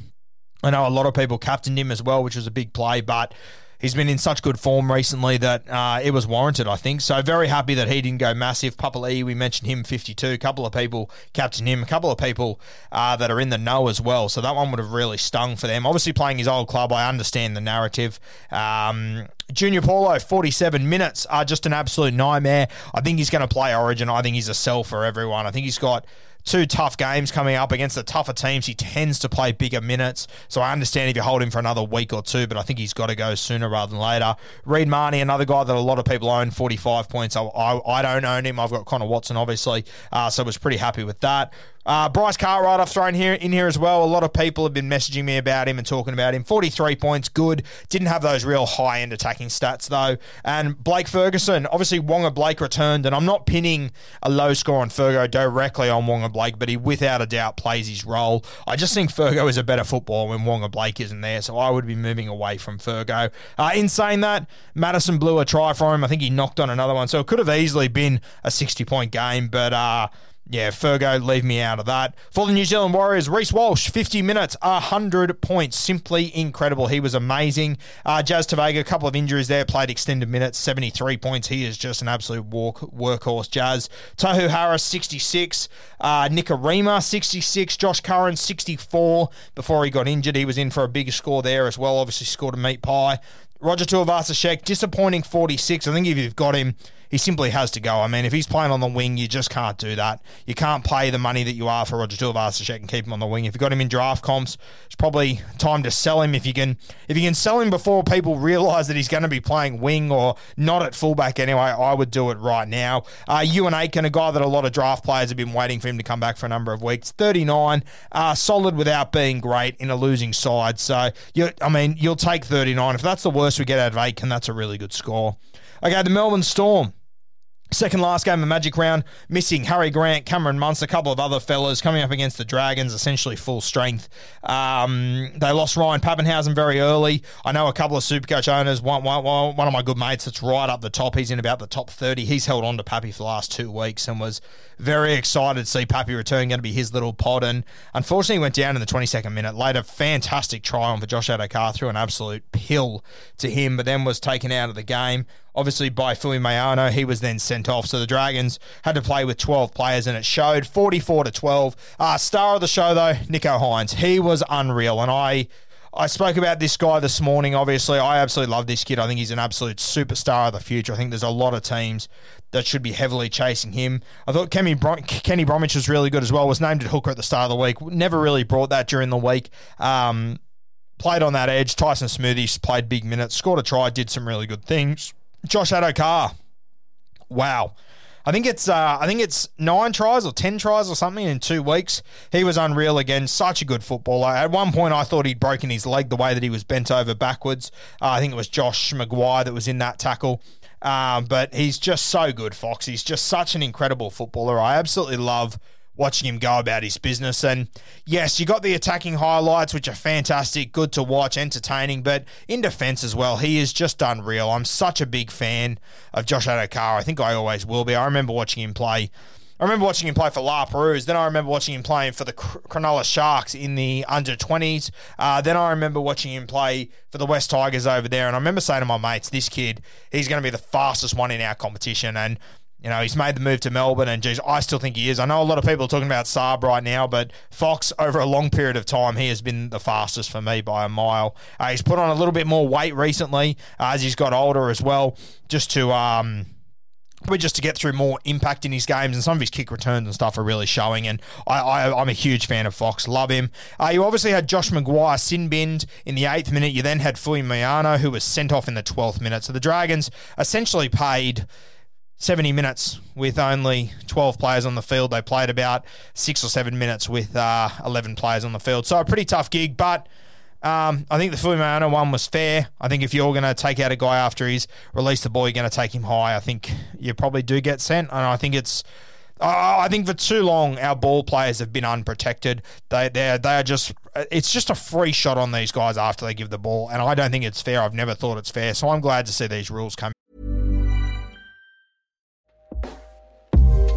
[SPEAKER 3] I know a lot of people captained him as well, which was a big play, but he's been in such good form recently that uh, it was warranted, I think. So very happy that he didn't go massive. Papalii, we mentioned him, 52. A couple of people captain him. A couple of people uh, that are in the know as well. So that one would have really stung for them. Obviously playing his old club, I understand the narrative. Um, Junior Paulo, 47 minutes, are just an absolute nightmare. I think he's going to play Origin. I think he's a sell for everyone. I think he's got two tough games coming up against the tougher teams. He tends to play bigger minutes. So I understand if you hold him for another week or two, but I think he's got to go sooner rather than later. Reed Mahoney, another guy that a lot of people own, 45 points. I, I, I don't own him. I've got Connor Watson, obviously. Uh, so was pretty happy with that. Uh, Bryce Cartwright, I've thrown here in here as well. A lot of people have been messaging me about him and talking about him. 43 points, good. Didn't have those real high end attacking stats, though. And Blake Ferguson, obviously, Waqa Blake returned, and I'm not pinning a low score on Fergo directly on Waqa Blake, but he without a doubt plays his role. I just think Fergo is a better footballer when Waqa Blake isn't there, so I would be moving away from Fergo. Uh, in saying that, Matterson blew a try for him. I think he knocked on another one, so it could have easily been a 60 point game, but. Uh, yeah, Fergo, leave me out of that. For the New Zealand Warriors, Reece Walsh, 50 minutes, 100 points. Simply incredible. He was amazing. Uh, Jazz Tevaga, a couple of injuries there, played extended minutes, 73 points. He is just an absolute walk, workhorse, Jazz. Tohu Harris, 66. Uh, Nikorima, 66. Josh Curran, 64. Before he got injured, he was in for a bigger score there as well. Obviously, scored a meat pie. Roger Tuivasa-Sheck, disappointing 46. I think if you've got him, he simply has to go. I mean, if he's playing on the wing, you just can't do that. You can't pay the money that you are for Roger Tuivasa-Sheck and keep him on the wing. If you've got him in draft comps, it's probably time to sell him. If you can, if you can sell him before people realise that he's going to be playing wing or not at fullback anyway, I would do it right now. Uh, Euan Aitken, a guy that a lot of draft players have been waiting for him to come back for a number of weeks. 39, uh, solid without being great in a losing side. So, you, I mean, you'll take 39. If that's the worst we get out of Aitken, that's a really good score. Okay, the Melbourne Storm. Second last game of Magic Round, missing Harry Grant, Cameron Munster, a couple of other fellas coming up against the Dragons, essentially full strength. Um, they lost Ryan Papenhuyzen very early. I know a couple of Supercoach owners. One, one, one of my good mates that's right up the top. He's in about the top 30. He's held on to Pappy for the last two weeks and was very excited to see Pappy return, going to be his little pod. And unfortunately, went down in the 22nd minute. Laid a fantastic try on for Josh Addo-Carr, threw an absolute pill to him, but then was taken out of the game obviously by Fuimaono. He was then sent off. So the Dragons had to play with 12 players, and it showed 44 to 12. Uh, star of the show, though, Nicho Hynes. He was unreal, and I. I spoke about this guy this morning. Obviously, I absolutely love this kid. I think he's an absolute superstar of the future. I think there's a lot of teams that should be heavily chasing him. I thought Kenny, Brom- Kenny Bromwich was really good as well. Was named at hooker at the start of the week. Never really brought that during the week. Um, played on that edge. Tyson Smoothies played big minutes, scored a try, did some really good things. Josh Addo-Carr. Wow. I think it's uh, I think it's nine tries or ten tries or something in two weeks. He was unreal again. Such a good footballer. At one point, I thought he'd broken his leg the way that he was bent over backwards. Uh, I think it was Josh McGuire that was in that tackle. Um, but he's just so good, Fox. He's just such an incredible footballer. I absolutely love watching him go about his business. And yes, you got the attacking highlights, which are fantastic, good to watch, entertaining, but in defense as well, he is just unreal. I'm such a big fan of Josh Addo-Carr. I think I always will be. I remember watching him play. I remember watching him play for La Perouse. Then I remember watching him playing for the Cronulla Sharks in the under 20s. Uh, then I remember watching him play for the West Tigers over there. And I remember saying to my mates, this kid, he's going to be the fastest one in our competition. And you know, he's made the move to Melbourne, and geez, I still think he is. I know a lot of people are talking about Saab right now, but Fox, over a long period of time, he has been the fastest for me by a mile. Uh, he's put on a little bit more weight recently uh, as he's got older as well, just to. Um, Probably just to get through more impact in his games, and some of his kick returns and stuff are really showing. And I, am a huge fan of Fox, love him. Uh, you obviously had Josh McGuire sin binned in the eighth minute. You then had Fuimaono, who was sent off in the twelfth minute. So the Dragons essentially paid 70 minutes with only 12 players on the field. They played about six or seven minutes with uh, 11 players on the field. So a pretty tough gig, but um, I think the Fuimaono one was fair. I think if you're going to take out a guy after he's released the ball, you're going to take him high. I think you probably do get sent. And I think it's. I think for too long our ball players have been unprotected. They they they are just it's just a free shot on these guys after they give the ball, and I don't think it's fair. I've never thought it's fair, so I'm glad to see these rules come.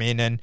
[SPEAKER 3] In and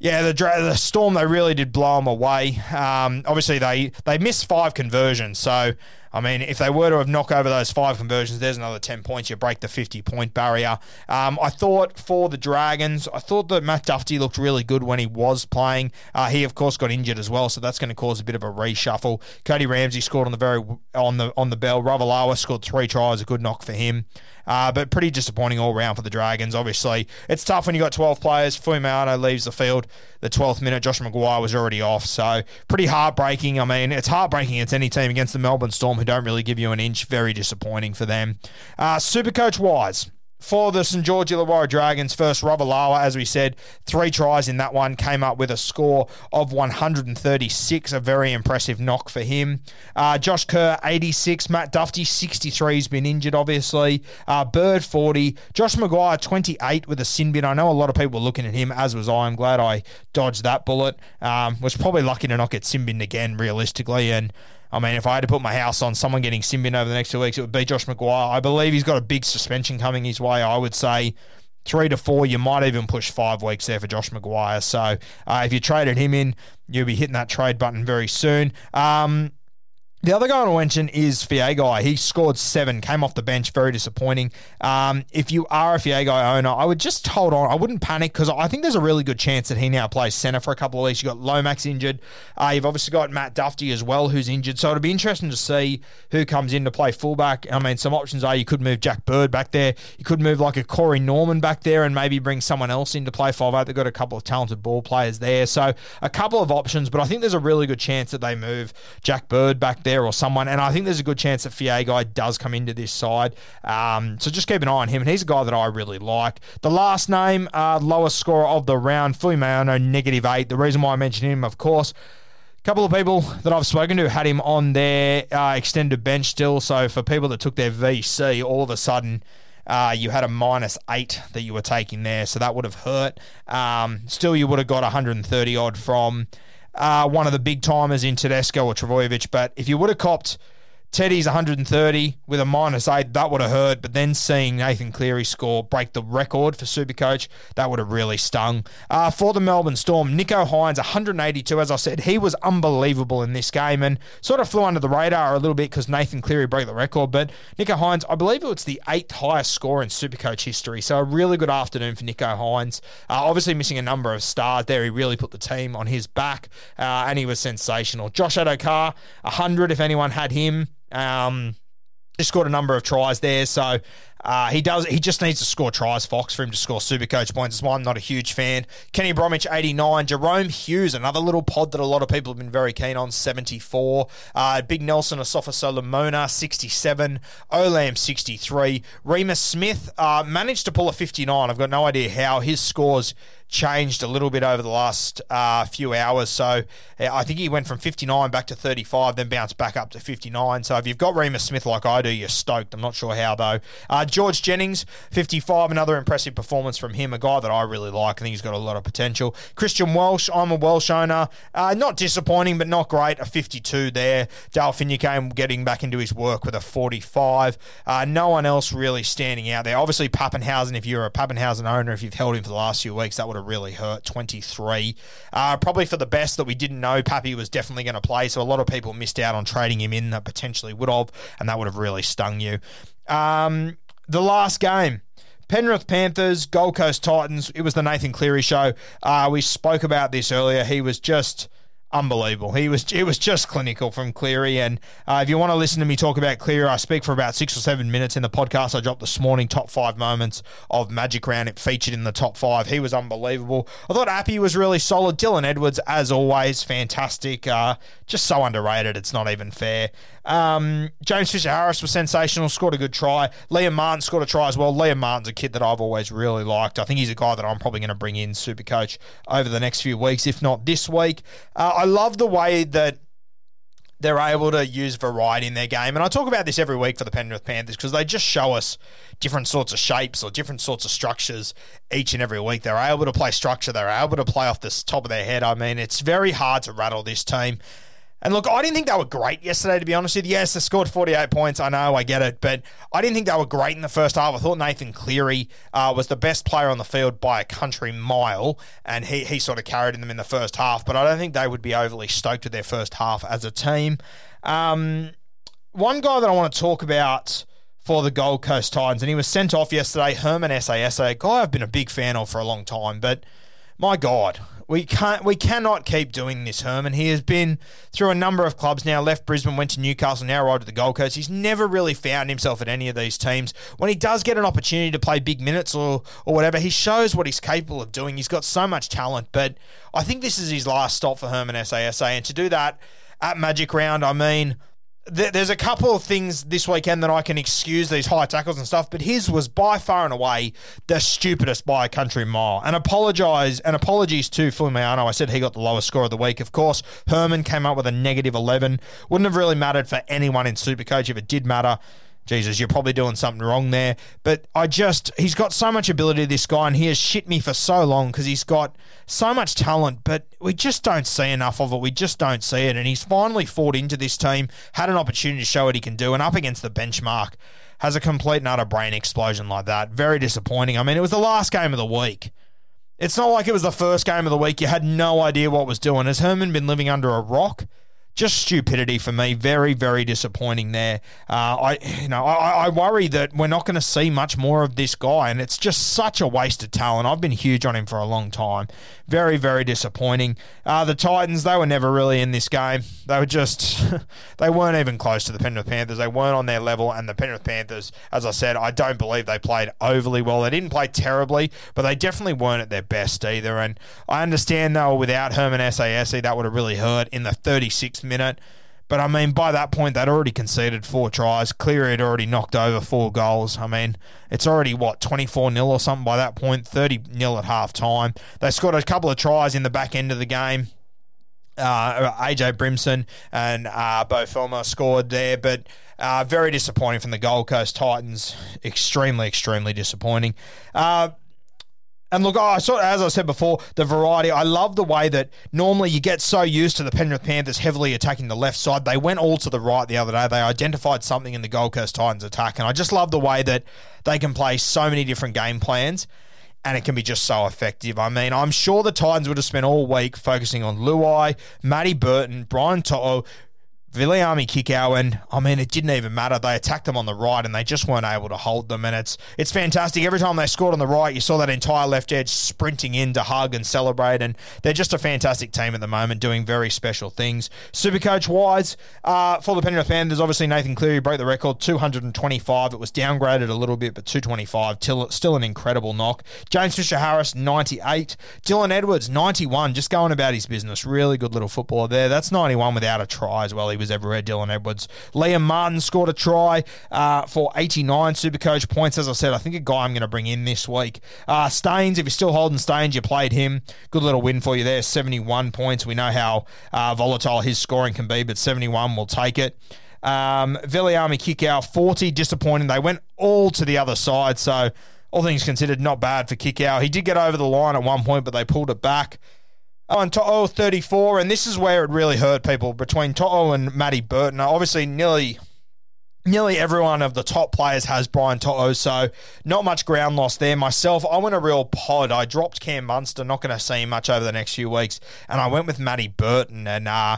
[SPEAKER 3] yeah, the the storm they really did blow them away. Um, obviously they they missed five conversions, so I mean, if they were to have knocked over those five conversions, there's another 10 points. You break the 50 point barrier. Um, I thought for the Dragons, I thought that Matt Dufty looked really good when he was playing. Uh, he, of course, got injured as well, so that's going to cause a bit of a reshuffle. Cody Ramsey scored on the very on the on the bell. Ravalawa scored three tries, a good knock for him. Uh, but pretty disappointing all round for the Dragons. Obviously, it's tough when you got 12 players. Fuimaono leaves the field the 12th minute. Josh McGuire was already off, so pretty heartbreaking. I mean, it's heartbreaking against any team against the Melbourne Storm who don't really give you an inch. Very disappointing for them. Uh, Super coach wise, for the St. George Illawarra Dragons, first Ravalawa, as we said, three tries in that one, came up with a score of 136, a very impressive knock for him. Uh, Josh Kerr, 86, Matt Dufty, 63, He's been injured, obviously. Uh, Bird, 40, Josh McGuire, 28 with a sin bin. I know a lot of people were looking at him, as was I. I'm glad I dodged that bullet. Um, was probably lucky to not get sin binned again, realistically, and I mean, if I had to put my house on someone getting sin bin over the next two weeks, it would be Josh McGuire. I believe he's got a big suspension coming his way. I would say three to four. You might even push five weeks there for Josh McGuire. So uh, if you traded him in, you'll be hitting that trade button very soon. Um, the other guy I want to mention is Feagai. He scored seven, came off the bench, very disappointing. Um, if you are a Feagai owner, I would just hold on. I wouldn't panic because I think there's a really good chance that he now plays centre for a couple of weeks. You've got Lomax injured. Uh, you've obviously got Matt Dufty as well, who's injured. So it'll be interesting to see who comes in to play fullback. I mean, some options are you could move Jack Bird back there. You could move like a Corey Norman back there and maybe bring someone else in to play five eight. They've got a couple of talented ball players there. So a couple of options, but I think there's a really good chance that they move Jack Bird back there or someone. And I think there's a good chance that Feagai does come into this side. Um, so just keep an eye on him. And he's a guy that I really like. The last name, uh, lowest scorer of the round, Fuimaono, negative eight. The reason why I mentioned him, of course, a couple of people that I've spoken to had him on their uh, extended bench still. So for people that took their VC, all of a sudden, uh, you had a minus eight that you were taking there, so that would have hurt. Um, still, you would have got 130 odd from uh, one of the big timers in Tedesco or Trbojevic. But if you would have copped Teddy's 130 with a minus eight. That would have hurt. But then seeing Nathan Cleary score, break the record for Supercoach, that would have really stung. Uh, for the Melbourne Storm, Nicho Hynes, 182. As I said, he was unbelievable in this game and sort of flew under the radar a little bit because Nathan Cleary broke the record. But Nicho Hynes, I believe it was the eighth highest score in Supercoach history. So a really good afternoon for Nicho Hynes. Uh, obviously missing a number of stars there. He really put the team on his back uh, and he was sensational. Josh Addo-Carr, 100 if anyone had him. Um, just scored a number of tries there, so uh, he does. He just needs to score tries, Fox, for him to score super coach points. That's why I'm not a huge fan. Kenny Bromwich, 89. Jahrome Hughes, another little pod that a lot of people have been very keen on, 74. Uh, Big Nelson Asofa Solomona, 67. Olam, 63. Reimis Smith uh, managed to pull a 59. I've got no idea how. His scores changed a little bit over the last uh, few hours. So I think he went from 59 back to 35, then bounced back up to 59. So if you've got Reimis Smith like I do, you're stoked. I'm not sure how though. Uh, George Jennings, 55, another impressive performance from him, a guy that I really like. I think he's got a lot of potential. Christian Welch, I'm a Welch owner. Uh, not disappointing, but not great. A 52 there. Dale Finucane getting back into his work with a 45. Uh, no one else really standing out there. Obviously, Papenhuyzen, if you're a Papenhuyzen owner, if you've held him for the last few weeks, that would have really hurt. 23. Uh, probably for the best that we didn't know Pappy was definitely going to play, so a lot of people missed out on trading him in that potentially would have, and that would have really stung you. Um, the last game. Penrith Panthers, Gold Coast Titans. It was the Nathan Cleary show. Uh, we spoke about this earlier. He was just unbelievable. He was it was just clinical from Cleary. And uh, if you want to listen to me talk about Cleary, I speak for about six or seven minutes in the podcast I dropped this morning. Top five moments of Magic Round. It featured in the top five. He was unbelievable. I thought Appy was really solid. Dylan Edwards, as always, fantastic. Uh, just so underrated. It's not even fair. Um, James Fisher Harris was sensational. Scored a good try. Liam Martin scored a try as well. Liam Martin's a kid that I've always really liked. I think he's a guy that I'm probably going to bring in super coach over the next few weeks, if not this week. Uh, I love the way that they're able to use variety in their game. And I talk about this every week for the Penrith Panthers because they just show us different sorts of shapes or different sorts of structures each and every week. They're able to play structure, they're able to play off the top of their head. I mean, it's very hard to rattle this team. And look, I didn't think they were great yesterday, to be honest with you. Yes, they scored 48 points. I know, I get it. But I didn't think they were great in the first half. I thought Nathan Cleary uh, was the best player on the field by a country mile. And he, he sort of carried them in the first half. But I don't think they would be overly stoked with their first half as a team. Um, one guy that I want to talk about for the Gold Coast Titans, and he was sent off yesterday, Herman Ese'ese, a guy I've been a big fan of for a long time. But my God, we can't we cannot keep doing this, Herman. He has been through a number of clubs now, left Brisbane, went to Newcastle, now arrived at the Gold Coast. He's never really found himself at any of these teams. When he does get an opportunity to play big minutes or or whatever, he shows what he's capable of doing. He's got so much talent, but I think this is his last stop for Herman Ese'ese. And to do that at Magic Round, I mean, there's a couple of things this weekend that I can excuse these high tackles and stuff, but his was by far and away the stupidest by a country mile. And apologise and apologies to Fuimaono. I said he got the lowest score of the week. Of course, Herman came up with a negative 11. Wouldn't have really mattered for anyone in Supercoach if it did matter. Jesus, you're probably doing something wrong there. But I just, he's got so much ability, this guy, and he has shit me for so long because he's got so much talent, but we just don't see enough of it. We just don't see it. And he's finally fought into this team, had an opportunity to show what he can do, and up against the benchmark, has a complete and utter brain explosion like that. Very disappointing. I mean, it was the last game of the week. It's not like it was the first game of the week. You had no idea what was doing. Has Herman been living under a rock? Just stupidity for me. Very, very disappointing there. Uh, I, you know, I, I worry that we're not going to see much more of this guy, and it's just such a waste of talent. I've been huge on him for a long time. Very, very disappointing. Uh, the Titans, they were never really in this game. They were just, they weren't even close to the Penrith Panthers. They weren't on their level, and the Penrith Panthers, as I said, I don't believe they played overly well. They didn't play terribly, but they definitely weren't at their best either. And I understand though, without Herman Ese'ese, that would have really hurt in the 36th minute. But I mean, by that point, they'd already conceded four tries. Cleary had already knocked over four goals. I mean, it's already, what, 24 0 or something by that point, 30 0 at half time. They scored a couple of tries in the back end of the game. Uh, AJ Brimson and uh, Beau Fermor scored there, but uh, very disappointing from the Gold Coast Titans. Extremely, extremely disappointing. And look, oh, I saw, as I said before, the variety. I love the way that normally you get so used to the Penrith Panthers heavily attacking the left side. They went all to the right the other day. They identified something in the Gold Coast Titans attack. And I just love the way that they can play so many different game plans and it can be just so effective. I mean, I'm sure the Titans would have spent all week focusing on Luai, Matty Burton, Brian To'o, Viliami Kikau, and I mean, it didn't even matter. They attacked them on the right, and they just weren't able to hold them. And it's it's fantastic. Every time they scored on the right, you saw that entire left edge sprinting in to hug and celebrate. And they're just a fantastic team at the moment, doing very special things. Supercoach wise, uh, for the Penrith Panthers, obviously Nathan Cleary broke the record, 225. It was downgraded a little bit, but 225, till, still an incredible knock. James Fisher Harris, 98. Dylan Edwards, 91, just going about his business. Really good little footballer there. That's 91 without a try as well. He was everywhere, Dylan Edwards. Liam Martin scored a try uh, for 89 Supercoach points. As I said, I think a guy I'm going to bring in this week. Uh, Staines, if you're still holding Staines, you played him. Good little win for you there, 71 points. We know how uh, volatile his scoring can be, but 71 will take it. Um, Viliami Kikau, 40, disappointing. They went all to the other side, so all things considered, not bad for Kikau. He did get over the line at one point, but they pulled it back. Oh, and To'o 34, and this is where it really hurt people between To'o and Matty Burton. Obviously, nearly nearly everyone of the top players has Brian To'o, so not much ground lost there. Myself, I went a real pod. I dropped Cam Munster, not going to see him much over the next few weeks, and I went with Matty Burton, and uh,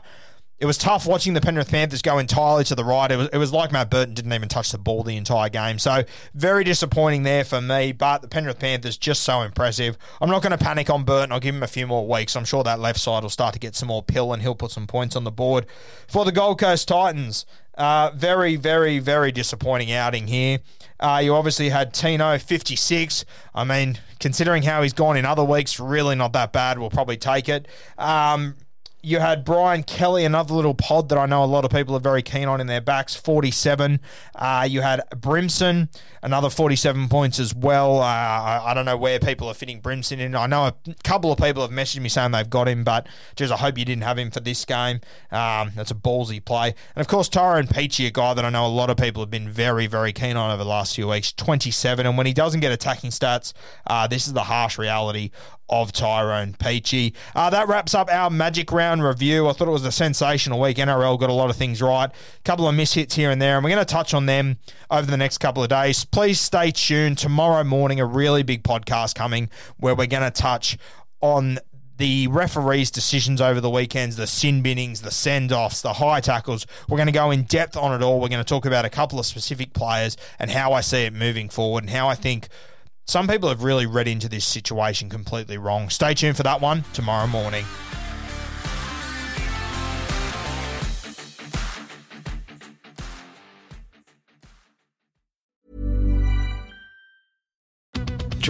[SPEAKER 3] it was tough watching the Penrith Panthers go entirely to the right. It was, it was like Matt Burton didn't even touch the ball the entire game. So very disappointing there for me. But the Penrith Panthers just so impressive. I'm not going to panic on Burton. I'll give him a few more weeks. I'm sure that left side will start to get some more pill and he'll put some points on the board for the Gold Coast Titans. Uh, very, very, very disappointing outing here. Uh, you obviously had Tino 56. I mean, considering how he's gone in other weeks, really not that bad. We'll probably take it. Um, you had Brian Kelly, another little pod that I know a lot of people are very keen on in their backs, 47. Uh, you had Brimson, another 47 points as well. Uh, I, I, don't know where people are fitting Brimson in. I know a couple of people have messaged me saying they've got him, but just I hope you didn't have him for this game. Um, that's a ballsy play. And of course, Tyrone Peachey, a guy that I know a lot of people have been very, very keen on over the last few weeks, 27. And when he doesn't get attacking stats, uh, this is the harsh reality of Tyrone Peachey. Uh, that wraps up our Magic Round review. I thought it was a sensational week. NRL got a lot of things right, a couple of mishits here and there, and we're going to touch on them over the next couple of days. Please stay tuned. Tomorrow morning, a really big podcast coming where we're going to touch on the referees' decisions over the weekends, the sin binnings, the send offs, the high tackles. We're going to go in depth on it all. We're going to talk about a couple of specific players and how I see it moving forward and how I think some people have really read into this situation completely wrong. Stay tuned for that one tomorrow morning.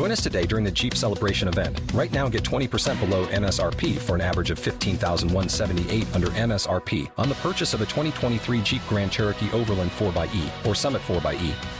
[SPEAKER 4] Join us today during the Jeep Celebration event. Right now, get 20% below MSRP for an average of 15178 under MSRP on the purchase of a 2023 Jeep Grand Cherokee Overland 4xE or Summit 4xE.